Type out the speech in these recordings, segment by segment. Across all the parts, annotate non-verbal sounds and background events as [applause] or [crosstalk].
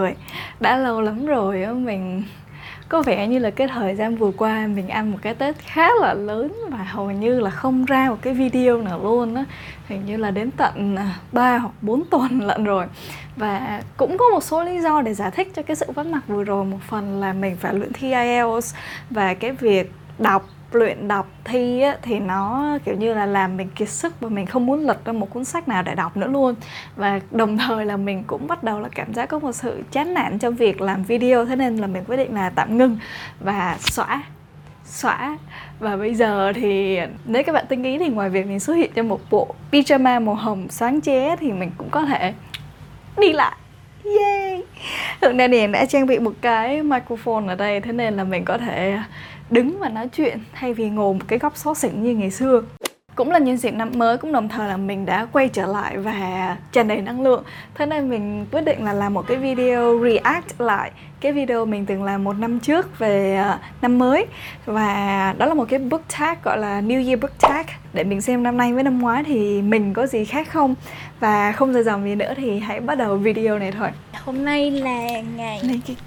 Người. Đã lâu lắm rồi á, mình có vẻ như là cái thời gian vừa qua mình ăn một cái Tết khá là lớn và hầu như là không ra một cái video nào luôn á. Hình như là đến tận à, 3 hoặc 4 tuần lận rồi. Và cũng có một số lý do để giải thích cho cái sự vắng mặt vừa rồi. Một phần là mình phải luyện thi IELTS và cái việc đọc luyện đọc thi á, thì nó kiểu như là làm mình kiệt sức và mình không muốn lật ra một cuốn sách nào để đọc nữa luôn. Và đồng thời là mình cũng bắt đầu là cảm giác có một sự chán nản trong việc làm video thế nên là mình quyết định là tạm ngưng và xóa xóa. Và bây giờ thì nếu các bạn tinh ý thì ngoài việc mình xuất hiện trong một bộ pyjama màu hồng sáng ché thì mình cũng có thể đi lại. Yay! Hôm nay thì đã trang bị một cái microphone ở đây Thế nên là mình có thể đứng và nói chuyện thay vì ngồi một cái góc xó xỉnh như ngày xưa cũng là nhân dịp năm mới cũng đồng thời là mình đã quay trở lại và tràn đầy năng lượng. Thế nên mình quyết định là làm một cái video react lại cái video mình từng làm một năm trước về à, năm mới. Và đó là một cái book tag gọi là New Year book tag. Để mình xem năm nay với năm ngoái thì mình có gì khác không? Và không dài dòng gì nữa thì hãy bắt đầu video này thôi. Hôm nay là ngày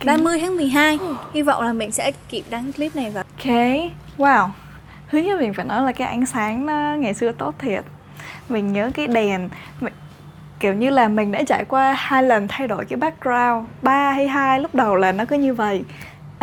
30 tháng 12 Hy vọng là mình sẽ kịp đăng clip này vào Ok, wow thứ nhất mình phải nói là cái ánh sáng nó ngày xưa tốt thiệt. Mình nhớ cái đèn mình, kiểu như là mình đã trải qua hai lần thay đổi cái background ba hay hai lúc đầu là nó cứ như vậy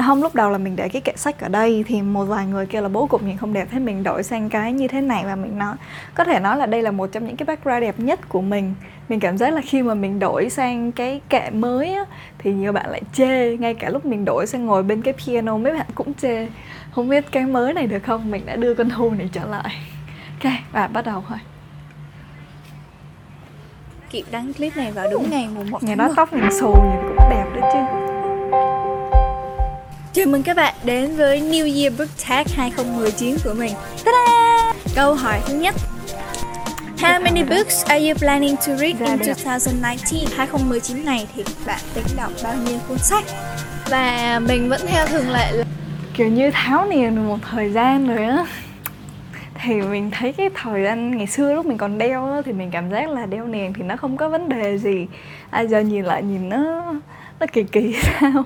không lúc đầu là mình để cái kệ sách ở đây thì một vài người kêu là bố cục nhìn không đẹp thế mình đổi sang cái như thế này. Và mình nói có thể nói là đây là một trong những cái background đẹp nhất của mình. Mình cảm giác là khi mà mình đổi sang cái kệ mới á, thì nhiều bạn lại chê. Ngay cả lúc mình đổi sang ngồi bên cái piano mấy bạn cũng chê. Không biết cái mới này được không? Mình đã đưa con thu này trở lại. Ok và bắt đầu thôi. Kịp đăng clip này vào đúng ngày mùng 1 ngày đó tóc mình xù nhìn cũng đẹp đấy chứ Chào mừng các bạn đến với New Year Book Tag 2019 của mình Ta-da! Câu hỏi thứ nhất How many books are you planning to read in 2019? 2019 này thì bạn tính đọc bao nhiêu cuốn sách? Và mình vẫn theo thường lệ là kiểu như tháo niềng được một thời gian rồi á thì mình thấy cái thời gian ngày xưa lúc mình còn đeo á, thì mình cảm giác là đeo niềng thì nó không có vấn đề gì à giờ nhìn lại nhìn nó nó kỳ kỳ [laughs] sao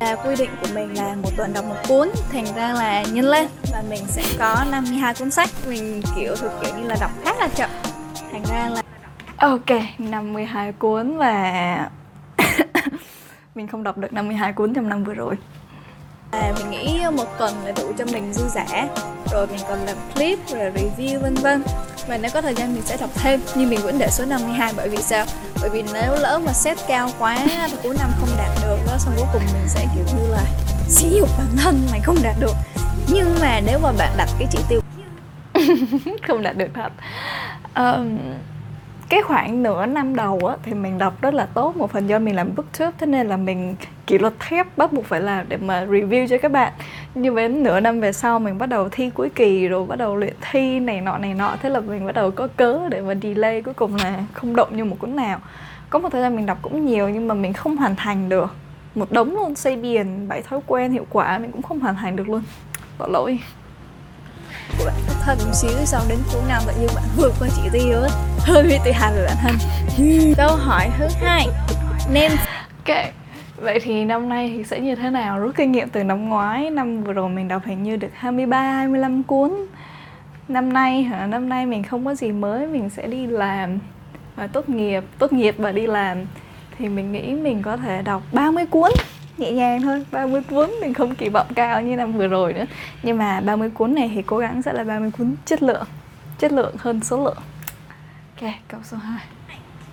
là quy định của mình là một tuần đọc một cuốn thành ra là nhân lên. Và mình sẽ có 52 cuốn sách. Mình kiểu thuộc kiểu như là đọc khá là chậm. Thành ra là ok 52 cuốn và [coughs] mình không đọc được 52 cuốn trong năm vừa rồi. À, mình nghĩ một tuần là đủ cho mình dư dả. Rồi mình còn làm clip rồi review vân vân. Và nếu có thời gian mình sẽ đọc thêm. Nhưng mình vẫn để số 52 bởi vì sao? Bởi vì nếu lỡ mà set cao quá thì cuối năm không đạt đó xong cuối cùng mình sẽ kiểu như là xí nhục bản thân mày không đạt được. Nhưng mà nếu mà bạn đặt cái chỉ tiêu [laughs] không đạt được thật. Um, cái khoảng nửa năm đầu á thì mình đọc rất là tốt một phần do mình làm booktube thế nên là mình kỷ luật thép bắt buộc phải làm để mà review cho các bạn. Nhưng với nửa năm về sau mình bắt đầu thi cuối kỳ rồi bắt đầu luyện thi này nọ này nọ thế là mình bắt đầu có cớ để mà delay cuối cùng là không động như một cuốn nào. Có một thời gian mình đọc cũng nhiều nhưng mà mình không hoàn thành được một đống luôn xây biển bảy thói quen hiệu quả mình cũng không hoàn thành được luôn. Tội lỗi. Của bạn hơn một xíu sau đến cuối năm tự nhiên bạn vượt qua chỉ tiêu á hơi bị tự hào về bản thân. Câu hỏi thứ hai. Nên ok Vậy thì năm nay thì sẽ như thế nào? Rút kinh nghiệm từ năm ngoái, năm vừa rồi mình đọc hình như được 23, 25 cuốn. Năm nay hả? Năm nay mình không có gì mới, mình sẽ đi làm. Và tốt nghiệp, tốt nghiệp và đi làm thì mình nghĩ mình có thể đọc 30 cuốn, nhẹ nhàng thôi 30 cuốn, mình không kỳ vọng cao như năm vừa rồi nữa nhưng mà 30 cuốn này thì cố gắng sẽ là 30 cuốn chất lượng chất lượng hơn số lượng ok, câu số 2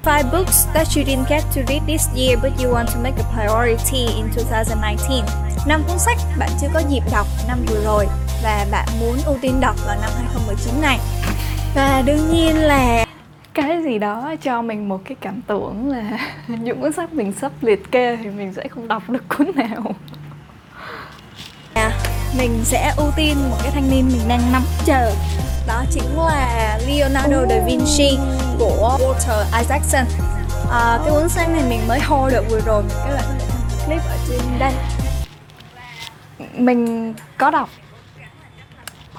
Five books that you didn't get to read this year, but you want to make a priority in 2019. Năm cuốn sách bạn chưa có dịp đọc năm vừa rồi và bạn muốn ưu tiên đọc vào năm 2019 này. Và đương nhiên là cái gì đó cho mình một cái cảm tưởng là [laughs] những cuốn sách mình sắp liệt kê thì mình sẽ không đọc được cuốn nào. À, mình sẽ ưu tiên một cái thanh niên mình đang nắm chờ. Đó chính là Leonardo da Vinci của Walter Isaacson. À, cái cuốn sách này mình mới hold được vừa rồi các bạn có thể clip ở trên đây. Mình có đọc.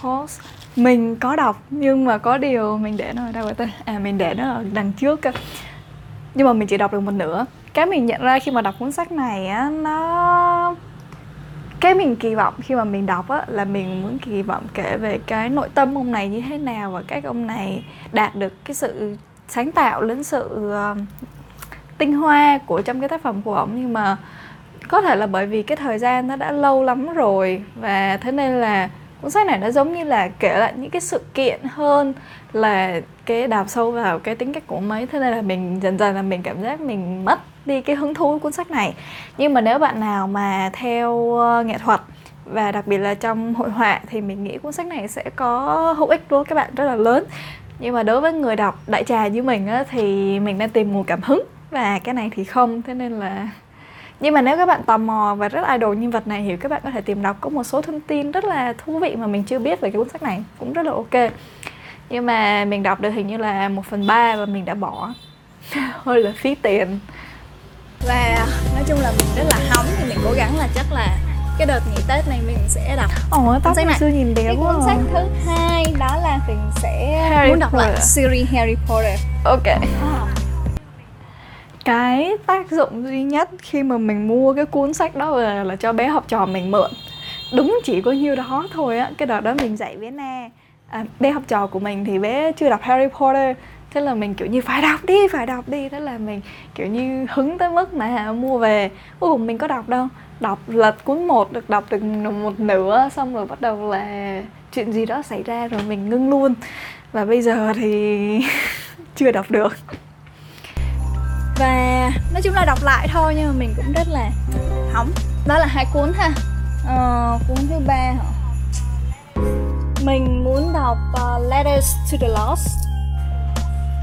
Pause mình có đọc nhưng mà có điều mình để nó ở đâu vậy ta? À mình để nó ở đằng trước cơ. Nhưng mà mình chỉ đọc được một nửa. Cái mình nhận ra khi mà đọc cuốn sách này á nó cái mình kỳ vọng khi mà mình đọc á là mình muốn kỳ vọng kể về cái nội tâm ông này như thế nào và cách ông này đạt được cái sự sáng tạo lẫn sự uh, tinh hoa của trong cái tác phẩm của ông. Nhưng mà có thể là bởi vì cái thời gian nó đã lâu lắm rồi và thế nên là cuốn sách này nó giống như là kể lại những cái sự kiện hơn là cái đào sâu vào cái tính cách của mấy thế nên là mình dần dần là mình cảm giác mình mất đi cái hứng thú cuốn sách này. Nhưng mà nếu bạn nào mà theo ờ, nghệ thuật và đặc biệt là trong hội họa thì mình nghĩ cuốn sách này sẽ có hữu ích đối với các bạn rất là lớn. Nhưng mà đối với người đọc đại trà như mình á, thì mình đang tìm nguồn cảm hứng và cái này thì không. Thế nên là nhưng mà nếu các bạn tò mò và rất idol nhân vật này thì các bạn có thể tìm đọc có một số thông tin rất là thú vị mà mình chưa biết về cái cuốn sách này cũng rất là ok. Nhưng mà mình đọc được hình như là một phần ba và mình đã bỏ. [laughs] Hơi là phí tiền. Và nói chung là mình rất là hóng thì mình cố gắng là chắc là cái đợt nghỉ tết này mình sẽ đọc ồ tóc này. xưa nhìn đẹp cái cuốn à. sách thứ hai đó là mình sẽ Harry muốn đọc lại Potter. series Harry Potter. Ok. À, cái tác dụng duy nhất khi mà mình mua cái cuốn sách đó về là cho bé học trò mình mượn. Đúng chỉ có nhiêu đó thôi á cái đợt đó mình dạy bé na. À, bé học trò của mình thì bé chưa đọc Harry Potter. Thế là mình kiểu như phải đọc đi phải đọc đi. Thế là mình kiểu như hứng tới mức mà mua về. Cuối cùng mình có đọc đâu. Đọc lật cuốn một được đọc được một nửa xong rồi bắt đầu là chuyện gì đó xảy ra rồi mình ngưng luôn. Và bây giờ thì [laughs] chưa đọc được và nói chung là đọc lại thôi nhưng mà mình cũng rất là hóng. Đó là hai cuốn ha. Ờ, cuốn thứ ba hả? Mình muốn đọc uh, Letters to the Lost.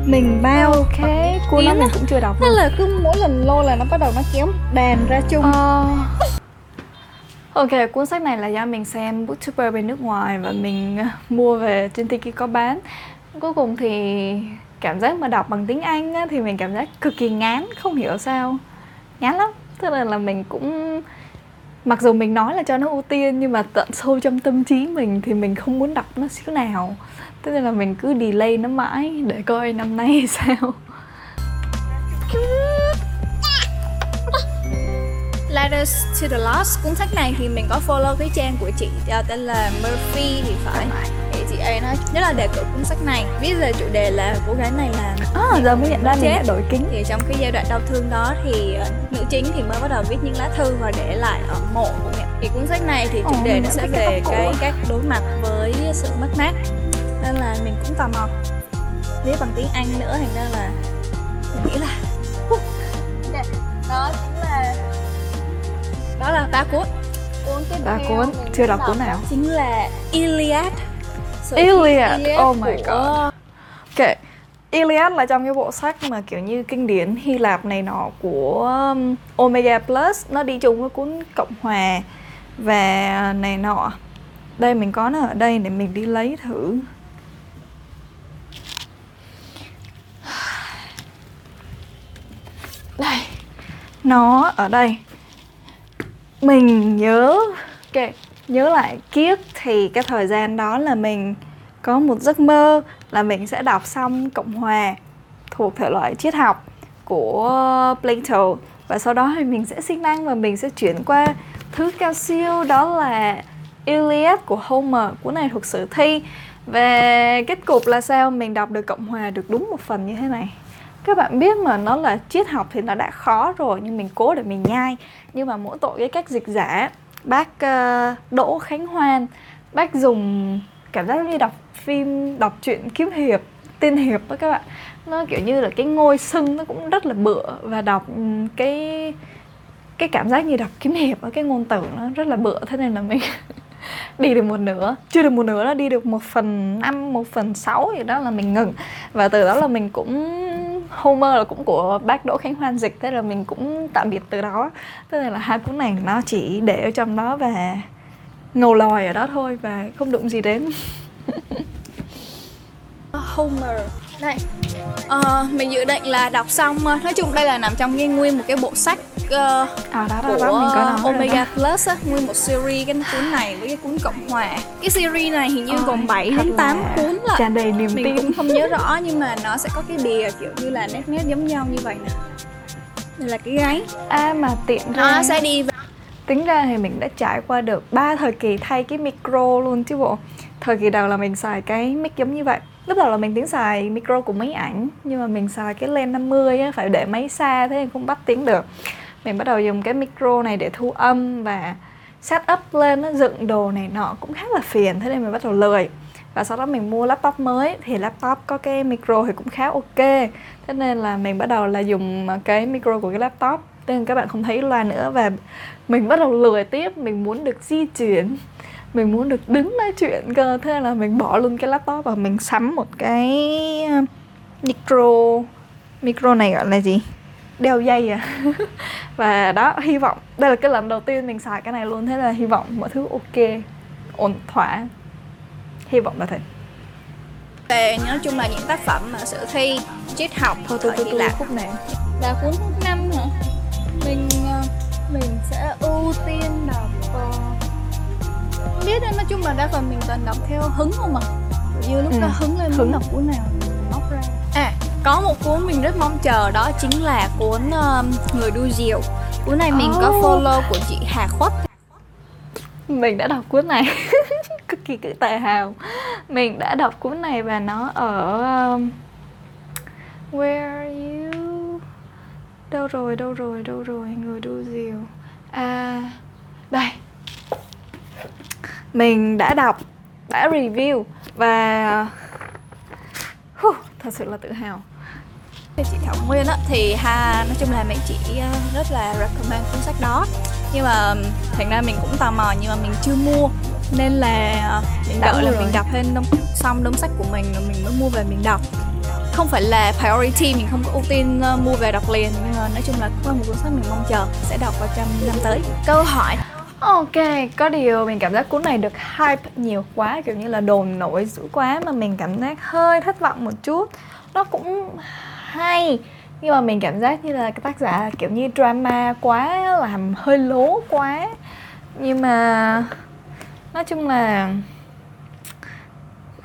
Mình bao ok cuốn đó mình cũng chưa đọc luôn. là cứ mỗi lần lô là nó bắt đầu nó kéo đàn ra chung. Ờ. Ok, cuốn sách này là do mình xem booktuber bên nước ngoài và mình ờ, mua về trên Tiki có bán. Cuối cùng thì cảm giác mà đọc bằng tiếng Anh á, thì mình cảm giác cực kỳ ngán, không hiểu sao. Ngán lắm. Thế nên là mình cũng mặc dù mình nói là cho nó ưu tiên nhưng mà tận sâu trong tâm trí mình thì mình không muốn đọc nó xíu nào. Thế nên là mình cứ delay nó mãi để coi năm nay [laughs] sao. Letters to the Lost cuốn sách này thì mình có follow cái trang của chị tên là Murphy thì phải ấy nói rất là đề cử cuốn sách này viết về chủ đề là cô gái này là À, giờ mới nhận ra mình đã đổi kính. thì trong cái giai đoạn đau thương đó thì ờ, nữ chính thì mới bắt đầu viết những lá thư và để lại ở mộ của mẹ. Thì cuốn sách này thì chủ đề nó sẽ về cái cổ. cách đối mặt với sự mất mát. Nên là mình cũng tò mò. Viết bằng tiếng Anh nữa thành ra là mình nghĩ là Nè, đó chính là đó là ba cuốn. Cuốn tiếp Ba cuốn, chưa đọc cuốn nào. chính là Iliad Thi Iliad, oh my của- God. Ok, Iliad là trong cái bộ sách mà kiểu như kinh điển Hy Lạp này nọ của um, Omega Plus. Nó đi chung với cuốn Cộng Hòa và này nọ. Đây mình có nó ở đây để mình đi lấy thử. Đây, nó ở đây. Mình nhớ, ok, nhớ lại kiếp thì cái thời gian đó là mình có một giấc mơ là mình sẽ đọc xong Cộng Hòa thuộc thể loại triết học của Plato. Và sau đó thì mình sẽ siêng năng và mình sẽ chuyển qua thứ cao siêu đó là Iliad của Homer, cuốn này thuộc sử thi. Và kết cục là sao? Mình đọc được Cộng Hòa được đúng một phần như thế này. Các bạn biết mà, nó là triết học thì nó đã khó rồi, nhưng mình cố để mình nhai. Nhưng mà mỗi tội cái cách dịch giả bác uh, Đỗ Khánh Hoan bác dùng cảm giác như đọc phim đọc truyện kiếm hiệp tiên hiệp đó các bạn. Nó kiểu như là cái ngôi sưng nó cũng rất là bựa và đọc ừ, cái cái cảm giác như đọc kiếm hiệp ở cái ngôn từ nó rất là bựa. Thế nên là mình [laughs] đi được một nửa chưa được một nửa đó đi được một phần năm một phần sáu gì đó là mình ngừng. Và từ đó là mình cũng Homer là cũng của bác Đỗ Khánh Hoan dịch, thế là mình cũng tạm biệt từ đó. Thế nên là hai cuốn này nó chỉ để ở trong đó và ngầu lòi ở đó thôi và không đụng gì đến. Homer đây. Uh, mình dự định là đọc xong uh, nói chung đây là nằm trong cái nguyên một cái bộ sách uh, à, đó, đó, của đó, mình có nói Omega rồi Plus á, nguyên một series cái cuốn này với cái cuốn Cộng Hòa. Cái series này hình như Ôi, gồm 7 thật đến 8 là cuốn lận. tràn đầy niềm mình tin. cũng không nhớ rõ nhưng mà nó sẽ có cái bìa kiểu như là nét nét giống nhau như vậy nè. Đây là cái gáy. À mà tiện ra nó sẽ đi vào. Tính ra thì mình đã trải qua được ba thời kỳ thay cái micro luôn chứ bộ. Thời kỳ đầu là mình xài cái mic giống như vậy lúc đầu là mình tính xài micro của máy ảnh, nhưng mà mình xài cái len 50 á, phải để máy xa thế nên không bắt tiếng được. Mình bắt đầu dùng cái micro này để thu âm và set up lên nó dựng đồ này nọ cũng khá là phiền, thế nên mình bắt đầu lười. Và sau đó mình mua laptop mới, thì laptop có cái micro thì cũng khá ok. Thế nên là mình bắt đầu là dùng cái micro của cái laptop. Nên các bạn không thấy loa nữa và mình bắt đầu lười tiếp, mình muốn được di chuyển mình muốn được đứng nói chuyện cơ thế là mình bỏ luôn cái laptop và mình sắm một cái uh, micro micro này gọi là gì? Đeo dây à? [laughs] Và đó hy vọng đây là cái lần đầu tiên mình xài cái này luôn thế là hy vọng mọi thứ ok ổn thỏa. Hy vọng là thế. Về nói chung là những tác phẩm mà sử thi triết học thôi tôi tôi Lạp khúc này. là cuốn thứ năm hả là đa phần mình toàn đọc theo hứng không à Kiểu như lúc Ừ, đó hứng lên hứng. đọc cuốn nào mình móc ra. À có một cuốn mình rất mong chờ đó chính là cuốn ờ, người đu diều. Cuốn này mình có Oh. follow của chị Hà Khuất. Mình đã đọc cuốn này. [laughs] Cực kỳ tự tự hào. Mình đã đọc cuốn này và nó ở um, where are you? Đâu rồi đâu rồi đâu rồi người đu diều? À đây mình đã đọc đã review và Huh, thật sự là tự hào. Chị Thảo Nguyên á thì ha nói chung là mẹ chị ờ, rất là recommend cuốn sách đó. Nhưng mà thành ra mình cũng tò mò nhưng mà mình chưa mua. Nên là ờ, mình đợi là rồi. mình đọc hết đống xong đống sách của mình rồi mình mới mua về mình đọc. Không phải là priority mình không có ưu tiên ờ, mua về đọc liền nhưng mà nói chung là cũng là một cuốn sách mình mong chờ sẽ đọc vào trong năm tới. Câu hỏi Ok, có điều mình cảm giác cuốn này được hype nhiều quá Kiểu như là đồn nổi dữ quá Mà mình cảm giác hơi thất vọng một chút. Nó cũng hay Nhưng mà mình cảm giác như là cái tác giả kiểu như drama quá Làm hơi lố quá. Nhưng mà Nói chung là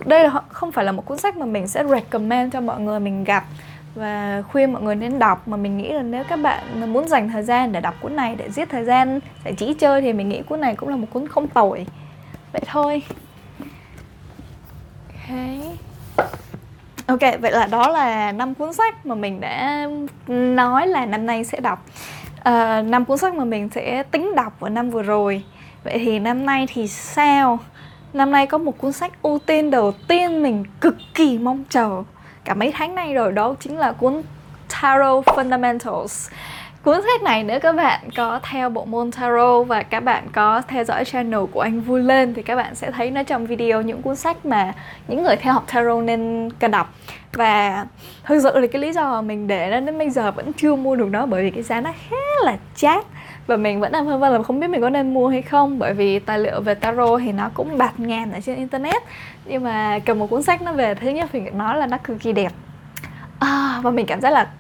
đây là không phải là một cuốn sách mà mình sẽ recommend cho mọi người mình gặp và khuyên mọi người nên đọc, mà mình nghĩ là nếu các bạn muốn dành thời gian để đọc cuốn này, để giết thời gian giải trí chơi thì mình nghĩ cuốn này cũng là một cuốn không tồi. Vậy thôi. Ok ok, vậy là đó là năm cuốn sách mà mình đã nói là năm nay sẽ đọc. Năm năm cuốn sách mà mình sẽ tính đọc vào năm vừa rồi. Vậy thì năm nay thì sao? Năm nay có một cuốn sách ưu tiên đầu tiên mình cực kỳ mong chờ cả mấy tháng nay rồi, đó chính là cuốn Tarot Fundamentals. Cuốn sách này nếu các bạn có theo bộ môn tarot và các bạn có theo dõi channel của anh Vui Lên thì các bạn sẽ thấy nó trong video những cuốn sách mà những người theo học tarot nên cần đọc. Và thực sự là cái lý do mà mình để nó đến bây giờ vẫn chưa mua được nó bởi vì cái giá nó khá là chát và mình vẫn đang phân vân là không biết mình có nên mua hay không bởi vì tài liệu về tarot thì nó cũng bạt ngàn ở trên internet nhưng mà cầm một cuốn sách nó về thứ nhất mình nói là nó cực kỳ đẹp. À, và mình cảm giác là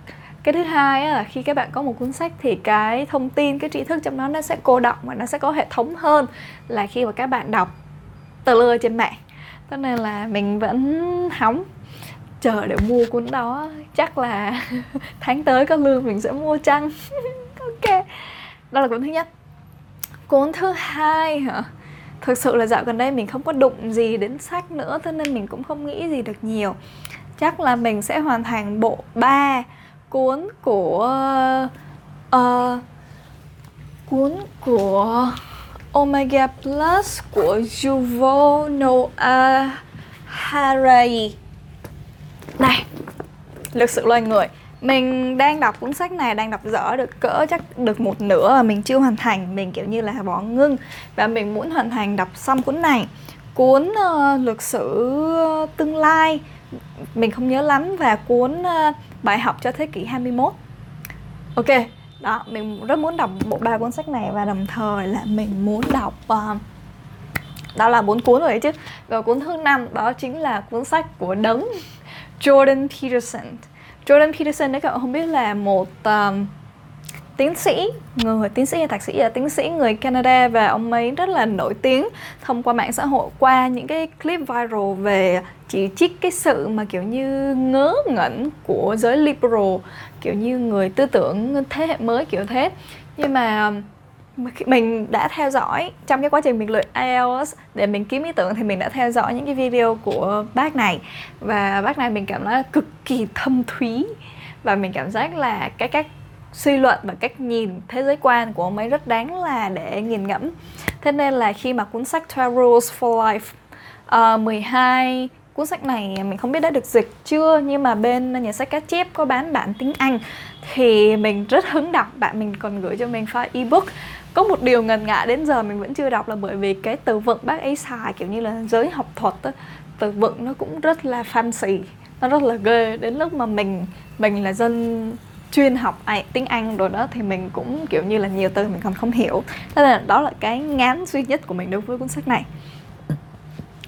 cái thứ hai á, là khi các bạn có một cuốn sách thì cái thông tin cái tri thức trong nó nó sẽ cô động và nó sẽ có hệ thống hơn là khi mà các bạn đọc tờ lơ trên mạng. Cho nên là mình vẫn hóng chờ để mua cuốn đó. Chắc là [laughs] tháng tới có lương mình sẽ mua chăng? [laughs] Ok đó là cuốn thứ nhất. Cuốn thứ hai hả? Thực sự là dạo gần đây mình không có đụng gì đến sách nữa thế nên mình cũng không nghĩ gì được nhiều chắc là mình sẽ hoàn thành bộ 3 cuốn của uh, cuốn của Omega Plus của Yuval Noah Harari này. lực sự loài người mình đang đọc cuốn sách này đang đọc dở được cỡ chắc được một nửa và mình chưa hoàn thành. Mình kiểu như là bỏ ngưng. Và mình muốn hoàn thành đọc xong cuốn này. Cuốn ờ, uh, lịch sử tương lai. Mình không nhớ lắm. Và cuốn uh, bài học cho thế kỷ 21 ok đó mình rất muốn đọc bộ ba cuốn sách này. Và đồng thời là mình muốn đọc uh, đó là bốn cuốn rồi đấy chứ. Và cuốn thứ năm đó chính là cuốn sách của đấng Jordan Peterson. Jordan Peterson đấy các bạn không biết là một um, tiến sĩ người tiến sĩ hay thạc sĩ là tiến sĩ người Canada và ông ấy rất là nổi tiếng thông qua mạng xã hội qua những cái clip viral về chỉ trích cái sự mà kiểu như ngớ ngẩn của giới liberal kiểu như người tư tưởng thế hệ mới kiểu thế. Nhưng mà um, mình đã theo dõi trong cái quá trình mình luyện IELTS để mình kiếm ý tưởng thì mình đã theo dõi những cái video của bác này. Và bác này mình cảm thấy cực kỳ thâm thúy và mình cảm giác là cái cách suy luận và cách nhìn thế giới quan của ông ấy rất đáng là để nghiền ngẫm. Thế nên là khi mà cuốn sách 12 Rules for Life ờ, uh, 12 cuốn sách này mình không biết đã được dịch chưa nhưng mà bên nhà sách cá chép có bán bản tiếng Anh thì mình rất hứng đọc. Bạn mình còn gửi cho mình file ebook có một điều ngần ngại đến giờ mình vẫn chưa đọc là bởi vì cái từ vựng bác ấy xài kiểu như là giới học thuật đó, từ vựng nó cũng rất là fancy nó rất là ghê. Đến lúc mà mình mình là dân chuyên học tiếng Anh rồi đó thì mình cũng kiểu như là nhiều từ mình còn không hiểu. Thế là đó là cái ngán duy nhất của mình đối với cuốn sách này.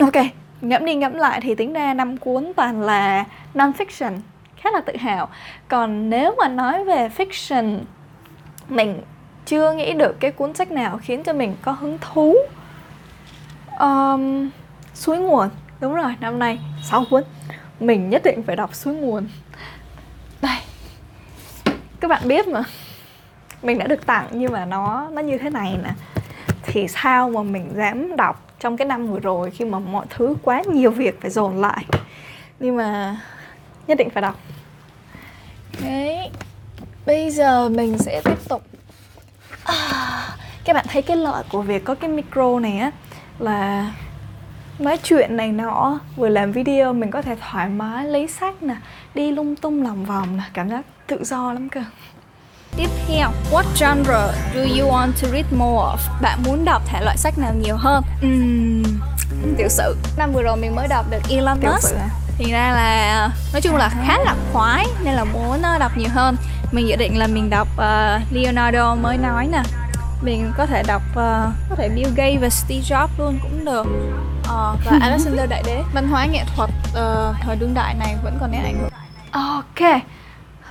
Ok ngẫm đi ngẫm lại thì tính ra năm cuốn toàn là non-fiction khá là tự hào. Còn nếu mà nói về fiction mình chưa nghĩ được cái cuốn sách nào khiến cho mình có hứng thú. Um, suối nguồn. Đúng rồi năm nay 6 cuốn. Mình nhất định phải đọc suối nguồn. Đây. Các bạn biết mà. Mình đã được tặng nhưng mà nó nó như thế này nè. Thì sao mà mình dám đọc trong cái năm vừa rồi khi mà mọi thứ quá nhiều việc phải dồn lại? Nhưng mà nhất định phải đọc. Đấy. Bây giờ mình sẽ tiếp tục à, các bạn thấy cái lợi của việc có cái micro này á là nói chuyện này nọ vừa làm video mình có thể thoải mái lấy sách nè đi lung tung lòng vòng nè cảm giác tự do lắm cơ Tiếp theo, what genre do you want to read more of? Bạn muốn đọc thể loại sách nào nhiều hơn? Uhm, tiểu sử. Năm vừa rồi mình mới đọc được Elon Musk. Thì ra là nói chung là khá là khoái nên là muốn ờ, đọc nhiều hơn. Mình dự định là mình đọc uh, Leonardo mới nói nè. Mình có thể đọc uh, có thể Bill Gates và Steve Jobs luôn cũng được. Uh, và [laughs] Alexander Đại Đế. Văn hóa nghệ thuật uh, thời đương đại này vẫn còn nét ảnh hưởng. Ok,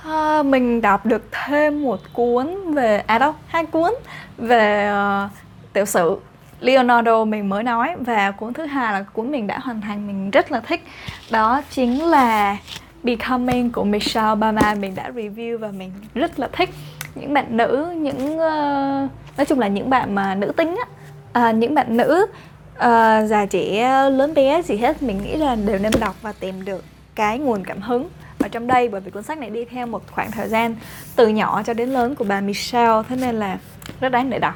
À, mình đọc được thêm một cuốn về à đâu hai cuốn về uh, tiểu sử Leonardo mình mới nói và cuốn thứ hai là cuốn mình đã hoàn thành mình rất là thích đó chính là Becoming của Michelle Obama mình đã review và mình rất là thích. Những bạn nữ những uh, nói chung là những bạn mà nữ tính á. Uh, những bạn nữ uh, già trẻ lớn bé gì hết mình nghĩ là đều nên đọc và tìm được cái nguồn cảm hứng ở trong đây. Bởi vì cuốn sách này đi theo một khoảng thời gian từ nhỏ cho đến lớn của bà Michelle thế nên là rất đáng để đọc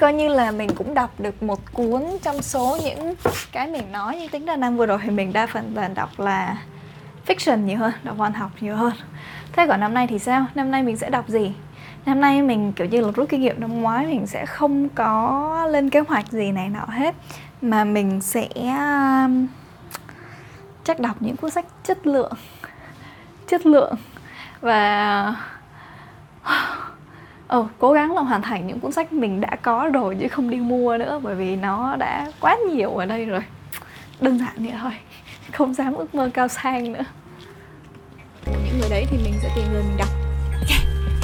coi như là mình cũng đọc được một cuốn trong số những cái mình nói Nhưng tính ra năm vừa rồi. Thì mình đa phần là đọc là fiction nhiều hơn, đọc văn học nhiều hơn. Thế còn năm nay thì sao? Năm nay mình sẽ đọc gì? Năm nay mình kiểu như là rút kinh nghiệm năm ngoái mình sẽ không có lên kế hoạch gì này nọ hết. Mà mình sẽ um, chắc đọc những cuốn sách chất lượng. Chất lượng. Và ờ, cố gắng là hoàn thành những cuốn sách mình đã có rồi chứ không đi mua nữa bởi vì nó đã quá nhiều ở đây rồi. Đơn giản vậy thôi không dám ước mơ cao sang nữa. Những người đấy thì mình sẽ tìm người mình đọc.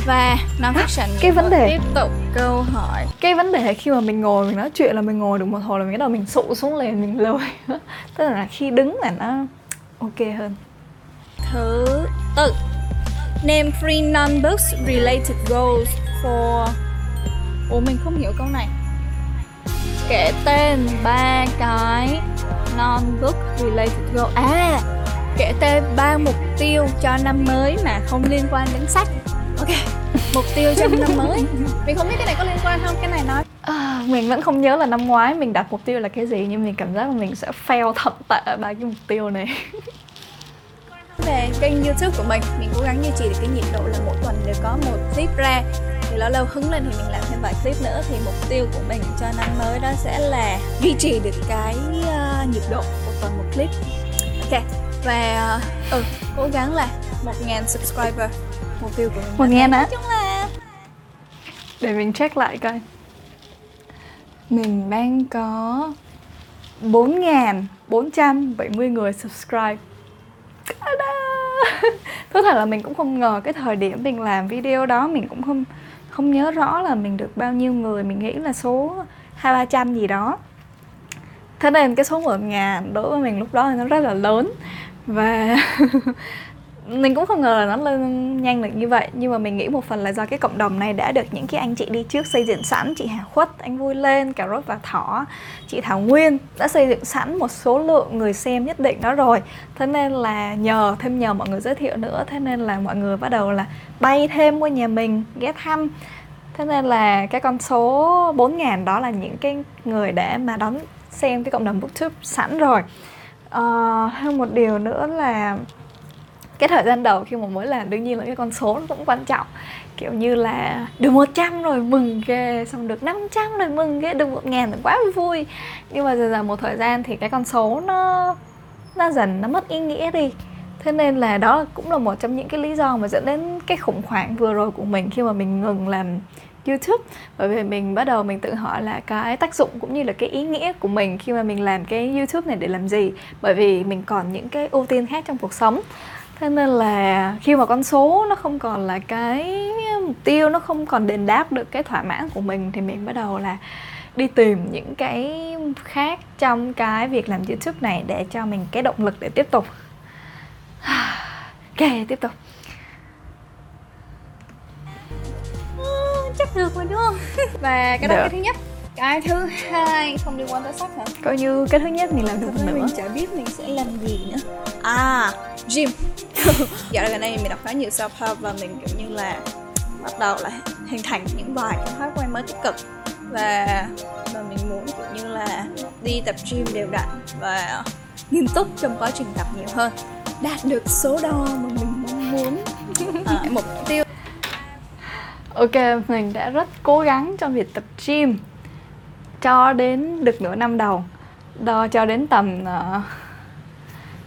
Và non fiction cái vấn đề tiếp tục câu hỏi. Cái vấn đề khi mà mình ngồi mình nói chuyện là mình ngồi được một hồi là mình bắt đầu mình sụ xuống liền mình lười. [laughs] Tức là khi đứng là nó ok hơn. Thứ tư name three non-books related goals for ủa mình không hiểu câu này. Kể tên ba cái non-book related goal à kể tên ba mục tiêu cho năm mới mà không liên quan đến sách. Ok mục tiêu cho năm mới. [laughs] Mình không biết cái này có liên quan không? Cái này nói à, mình vẫn không nhớ là năm ngoái mình đặt mục tiêu là cái gì nhưng mình cảm giác là mình sẽ fail thậm tệ ba cái mục tiêu này [laughs] về kênh youtube của mình mình cố gắng duy trì được cái nhịp độ là mỗi tuần đều có một clip ra. Thì lâu lâu hứng lên thì mình làm thêm vài clip nữa thì mục tiêu của mình cho năm mới đó sẽ là duy trì được cái uh, nhịp độ một tuần một clip. Ok và uh, ừ cố gắng là một ngàn subscriber mục tiêu của mình một ngàn á là để mình check lại coi. Mình đang có 4.470 người subscribe [laughs] Thú thật là mình cũng không ngờ cái thời điểm mình làm video đó, mình cũng không không nhớ rõ là mình được bao nhiêu người. Mình nghĩ là số hai, ba trăm gì đó. Thế nên cái số một ngàn đối với mình lúc đó nó rất là lớn. Và [laughs] mình cũng không ngờ là nó lên nhanh được như vậy. Nhưng mà mình nghĩ một phần là do cái cộng đồng này đã được những cái anh chị đi trước xây dựng sẵn. Chị Hà Khuất, anh Vui Lên, Cà Rốt và Thỏ, chị Thảo Nguyên đã xây dựng sẵn một số lượng người xem nhất định đó rồi. Thế nên là nhờ thêm nhờ mọi người giới thiệu nữa. Thế nên là mọi người bắt đầu là bay thêm qua nhà mình ghé thăm. Thế nên là cái con số 4 ngàn đó là những cái người để mà đón xem cái cộng đồng booktube sẵn rồi. Ờ, uh, thêm một điều nữa là cái thời gian đầu khi mà mới làm, đương nhiên là cái con số nó cũng quan trọng. Kiểu như là được 100 rồi, mừng ghê. Xong được 500 rồi, mừng ghê. Được một ngàn rồi quá vui. Nhưng mà dần dần một thời gian thì cái con số nó nó dần nó mất ý nghĩa đi. Thế nên là đó cũng là một trong những cái lý do mà dẫn đến cái khủng hoảng vừa rồi của mình khi mà mình ngừng làm YouTube. Bởi vì mình bắt đầu mình tự hỏi là cái tác dụng cũng như là cái ý nghĩa của mình khi mà mình làm cái YouTube này để làm gì. Bởi vì mình còn những cái ưu tiên khác trong cuộc sống thế nên là khi mà con số nó không còn là cái mục tiêu nó không còn đền đáp được cái thỏa mãn của mình thì mình bắt đầu là đi tìm những cái khác trong cái việc làm youtube này để cho mình cái động lực để tiếp tục. [sighs] Ok tiếp tục. Chắc được rồi đúng không? [laughs] Và cái đó là cái thứ nhất cái thứ hai không liên quan tới sách hả? Coi như cái thứ nhất mình làm được nữa. mình chả biết mình sẽ làm gì nữa. À. Gym [laughs] dạo gần đây mình đọc khá nhiều self help và mình kiểu như là bắt đầu là hình thành những vài cái thói quen mới tích cực. Và và mình muốn kiểu như là đi tập gym đều đặn và nghiêm túc trong quá trình tập nhiều hơn. Đạt được số đo mà mình mong muốn. [laughs] À, mục tiêu. Ok mình đã rất cố gắng trong việc tập gym cho đến được nửa năm đầu. Đo cho đến tầm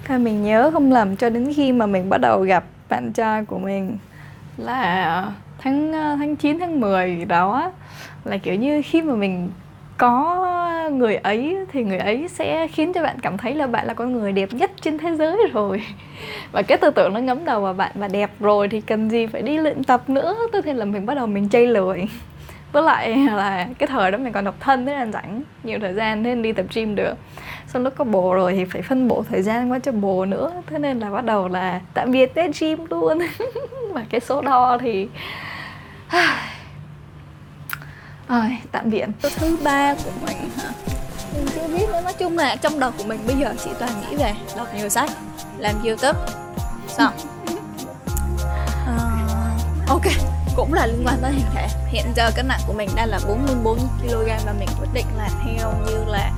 uh, mình nhớ không lầm cho đến khi mà mình bắt đầu gặp bạn trai của mình là tháng ờ, tháng 9 tháng 10 đó là kiểu như khi mà mình có người ấy thì người ấy sẽ khiến cho bạn cảm thấy là bạn là con người đẹp nhất trên thế giới rồi. [laughs] Và cái tư tưởng nó ngấm đầu vào bạn và đẹp rồi thì cần gì phải đi luyện tập nữa? Tức thì là mình bắt đầu mình chây lười với lại [laughs] là cái thời đó mình còn độc thân thế là rảnh nhiều thời gian nên đi tập gym được. Xong lúc có bồ rồi thì phải phân bổ thời gian qua cho bồ nữa. Thế nên là bắt đầu là tạm biệt tới gym luôn. [laughs] Và cái số đo thì [sighs] rồi tạm biệt. Số thứ ba của mình hả? Mình chưa biết nữa. Nói chung là trong đầu của mình bây giờ chỉ toàn nghĩ về đọc nhiều sách làm youtube. Xong. Uh, [laughs] ok cũng là liên quan tới hình thể. Hiện giờ cân nặng của mình đang là 44 kg và mình quyết định là theo như là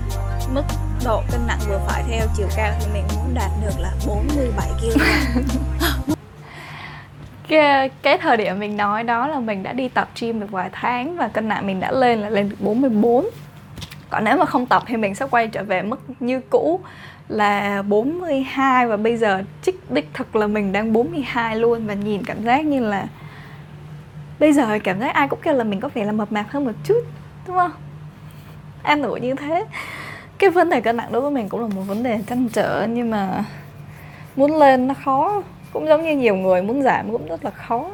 mức độ cân nặng vừa phải theo chiều cao thì mình muốn đạt được là 47 kg. [laughs] Cái, cái thời điểm mình nói đó là mình đã đi tập gym được vài tháng và cân nặng mình đã lên là lên được 44 còn nếu mà không tập thì mình sẽ quay trở về mức như cũ là 42 và bây giờ trích đích thực là mình đang 42 luôn và nhìn cảm giác như là bây giờ cảm giác ai cũng kêu là mình có vẻ là mập mạp hơn một chút, đúng không? Em ủi như thế. Cái vấn đề cân nặng đối với mình cũng là một vấn đề trăn trở, nhưng mà muốn lên nó khó. Cũng giống như nhiều người muốn giảm cũng rất là khó.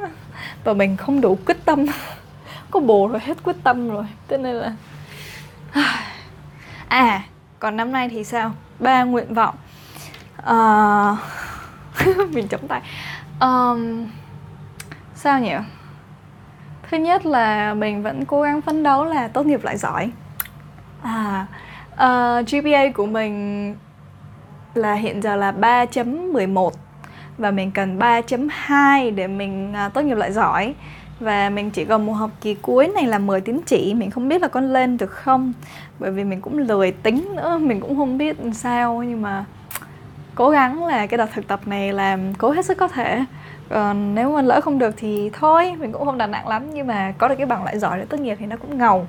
Và mình không đủ quyết tâm. [laughs] Có bồ rồi, hết quyết tâm rồi. Thế nên là [sighs] à còn năm nay thì sao? Ba nguyện vọng. Uh... [laughs] mình chống tay. Um... sao nhỉ? Thứ nhất là mình vẫn cố gắng phấn đấu là tốt nghiệp lại giỏi. À ờ, uh, GPA của mình là hiện giờ là 3.11 và mình cần 3.2 để mình uh, tốt nghiệp lại giỏi. Và mình chỉ còn một học kỳ cuối này là 10 tín chỉ mình không biết là con lên được không? Bởi vì mình cũng lười tính nữa mình cũng không biết sao nhưng mà cố gắng là cái đợt thực tập này làm cố hết sức có thể. Còn nếu mà lỡ không được thì thôi mình cũng không đặt nặng lắm nhưng mà có được cái bằng loại giỏi để tốt nghiệp thì nó cũng ngầu.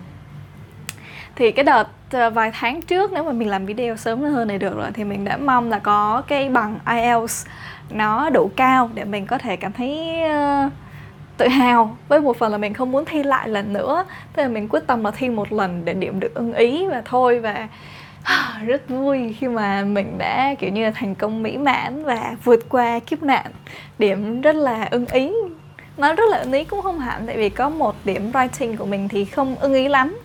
Thì cái đợt ờ, vài tháng trước nếu mà mình làm video sớm hơn này được rồi thì mình đã mong là có cái bằng IELTS nó đủ cao để mình có thể cảm thấy uh, tự hào. Với một phần là mình không muốn thi lại lần nữa thế là mình quyết tâm là thi một lần để điểm được ưng ý và thôi và [gasps] rất vui khi mà mình đã, kiểu như là, thành công mỹ mãn và vượt qua kiếp nạn. Điểm rất là ưng ý. Nó rất là ưng ý cũng không hẳn, tại vì có một điểm writing của mình thì không ưng ý lắm.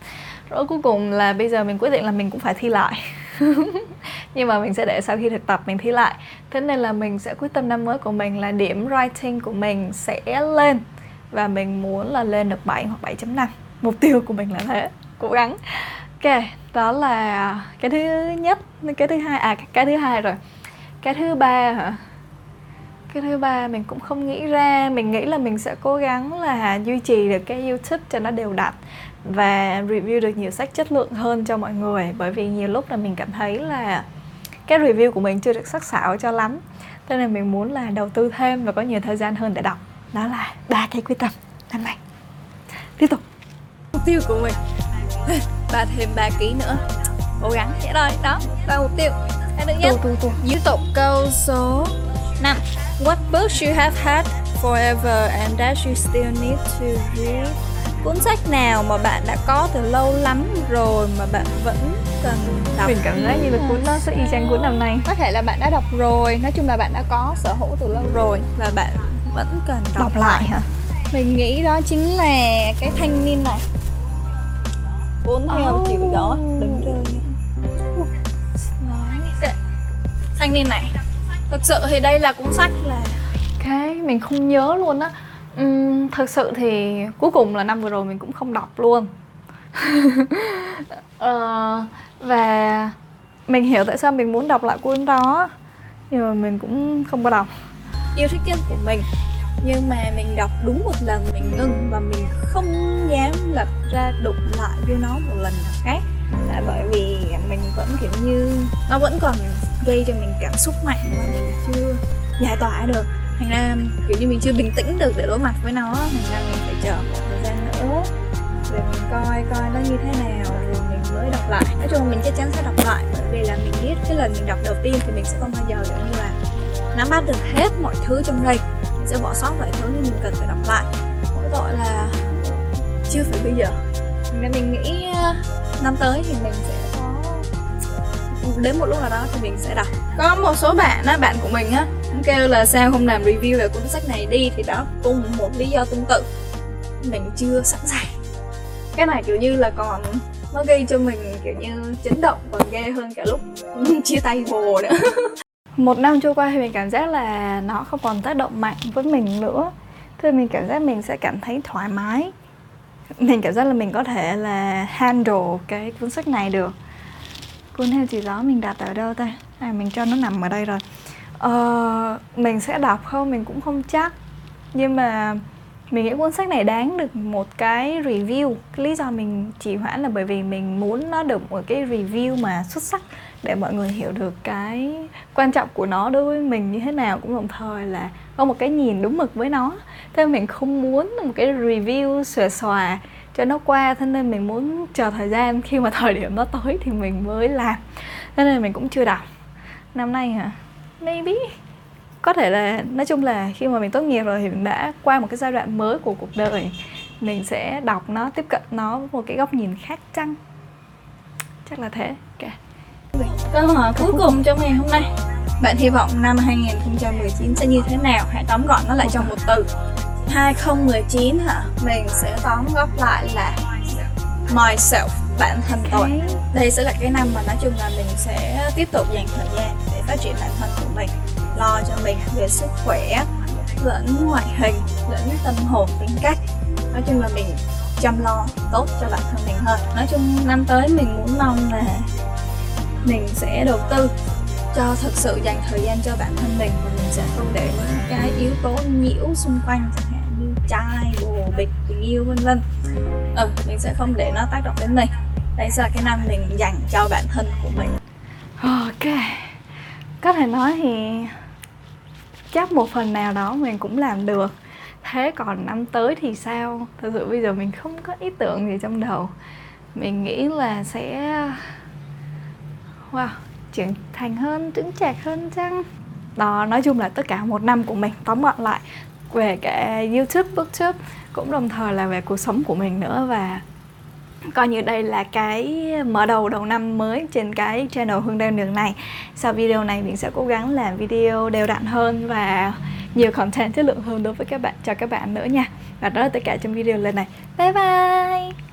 Rồi cuối cùng là bây giờ mình quyết định là mình cũng phải thi lại. [laughs] Nhưng mà mình sẽ để sau khi thực tập mình thi lại. Thế nên là mình sẽ quyết tâm năm mới của mình là điểm writing của mình sẽ lên. Và mình muốn là lên được 7 hoặc 7.5 mục tiêu của mình là thế. Cố gắng ok, đó là cái thứ nhất, cái thứ hai à cái thứ hai rồi. Cái thứ ba hả? Cái thứ ba mình cũng không nghĩ ra, mình nghĩ là mình sẽ cố gắng là duy trì được cái youtube cho nó đều đặn và review được nhiều sách chất lượng hơn cho mọi người. Bởi vì nhiều lúc là mình cảm thấy là cái review của mình chưa được sắc sảo cho lắm. Cho nên mình muốn là đầu tư thêm và có nhiều thời gian hơn để đọc. Đó là ba cái quyết tâm năm nay. Tiếp tục. Mục tiêu của mình. [laughs] ba thêm 3 ký nữa. Cố gắng vậy thôi. Đó ba mục tiêu. Cái thứ nhất tu. tiếp tục câu số 5 What books you have had forever and that you still need to read? Cuốn sách nào mà bạn đã có từ lâu lắm rồi mà bạn vẫn cần đọc? Mình cảm giác như là cuốn đó sẽ y chang cuốn năm nay. Có thể là bạn đã đọc rồi, nói chung là bạn đã có sở hữu từ lâu rồi Và bạn vẫn cần đọc, đọc lại. hả? Mình nghĩ đó chính là cái thanh niên này Cuốn theo Oh. chiều gió đứng rơi Thanh niên này Thực sự thì đây là cuốn sách là cái mình không nhớ luôn á. Ừm, thật sự thì cuối cùng là năm vừa rồi mình cũng không đọc luôn. [laughs] Ờ, và mình hiểu tại sao mình muốn đọc lại cuốn đó nhưng mà mình cũng không có đọc. Yêu thích nhất của mình. Nhưng mà mình đọc đúng một lần mình ngưng và mình không dám lập ra đụng lại với nó một lần nào khác. Là bởi vì mình vẫn, kiểu như, nó vẫn còn gây cho mình cảm xúc mạnh mà mình chưa giải tỏa được. Thành ra, kiểu như, mình chưa bình tĩnh được để đối mặt với nó. Thành ra mình phải chờ một thời gian nữa, rồi mình coi coi nó như thế nào, rồi mình mới đọc lại. Nói chung là mình chắc chắn sẽ đọc lại, bởi vì là mình biết cái lần mình đọc đầu tiên thì mình sẽ không bao giờ, kiểu như là, nắm bắt được hết mọi thứ trong đây. Mình sẽ bỏ sót vài thứ nên mình cần phải đọc lại. Mỗi tội là chưa phải bây giờ. Nên mình nghĩ uh, năm tới thì mình sẽ có đến một lúc nào đó thì mình sẽ đọc. Có một số bạn á bạn của mình á cũng kêu là sao không làm review về cuốn sách này đi thì đó cũng một lý do tương tự. Mình chưa sẵn sàng. Cái này kiểu như là còn nó gây cho mình kiểu như chấn động còn ghê hơn cả lúc [laughs] chia tay bồ nữa. [laughs] Một năm trôi qua thì mình cảm giác là nó không còn tác động mạnh với mình nữa. Thế mình cảm giác mình sẽ cảm thấy thoải mái mình cảm giác là mình có thể là handle cái cuốn sách này được. Cuốn theo chỉ gió mình đặt ở đâu ta? À, mình cho nó nằm ở đây rồi. Ờ, mình sẽ đọc không? Mình cũng không chắc. Nhưng mà mình nghĩ cuốn sách này đáng được một cái review. Cái lý do mình chỉ hoãn là bởi vì mình muốn nó được một cái review mà xuất sắc để mọi người hiểu được cái quan trọng của nó đối với mình như thế nào. Cũng đồng thời là có một cái nhìn đúng mực với nó. Thế mình không muốn một cái review xòe xòa cho nó qua. Thế nên mình muốn chờ thời gian. Khi mà [laughs] thời điểm nó tới thì mình mới làm. Thế nên mình cũng chưa đọc. Năm nay hả? Maybe. Có thể là, nói chung là khi mà mình tốt nghiệp rồi thì mình đã qua một cái giai đoạn mới của cuộc đời. Mình sẽ đọc nó, tiếp cận nó với một cái góc nhìn khác chăng? Chắc là thế. Ok. Câu hỏi cuối cùng trong ngày hôm nay Bạn hy vọng năm 2019 sẽ như thế nào? Hãy tóm gọn nó lại trong một từ. 2019 hả? Mình sẽ tóm góp lại là Myself, bản thân tôi. Đây sẽ là cái năm mà nói chung là mình sẽ tiếp tục dành thời gian để phát triển bản thân của mình Lo cho mình về sức khỏe, lẫn ngoại hình, lẫn tâm hồn, tính cách. Nói chung là mình chăm lo tốt cho bản thân mình hơn. Nói chung năm tới mình muốn mong là mình sẽ đầu tư cho thật sự dành thời gian cho bản thân mình và mình sẽ không để những cái yếu tố nhiễu xung quanh, chẳng hạn như trai bồ, bịch, tình yêu, vân vân. Ừ mình sẽ không để nó tác động đến mình. Đây là cái năm mình dành cho bản thân của mình. Ok. Có thể nói thì chắc một phần nào đó mình cũng làm được. Thế còn năm tới thì sao? Thật sự bây giờ mình không có ý tưởng gì trong đầu. Mình nghĩ là sẽ wow, trưởng thành hơn, trưởng chạc hơn chăng? Đó, nói chung là tất cả một năm của mình, tóm gọn lại, về cái youtube booktube cũng đồng thời là về cuộc sống của mình nữa và coi như đây là cái mở đầu đầu năm mới trên cái channel Hương Đeo Đường này. Sau video này, mình sẽ cố gắng làm video đều đặn hơn và nhiều content chất lượng hơn đối với các bạn, cho các bạn nữa nha. Và đó là tất cả trong video lần này. Bye bye!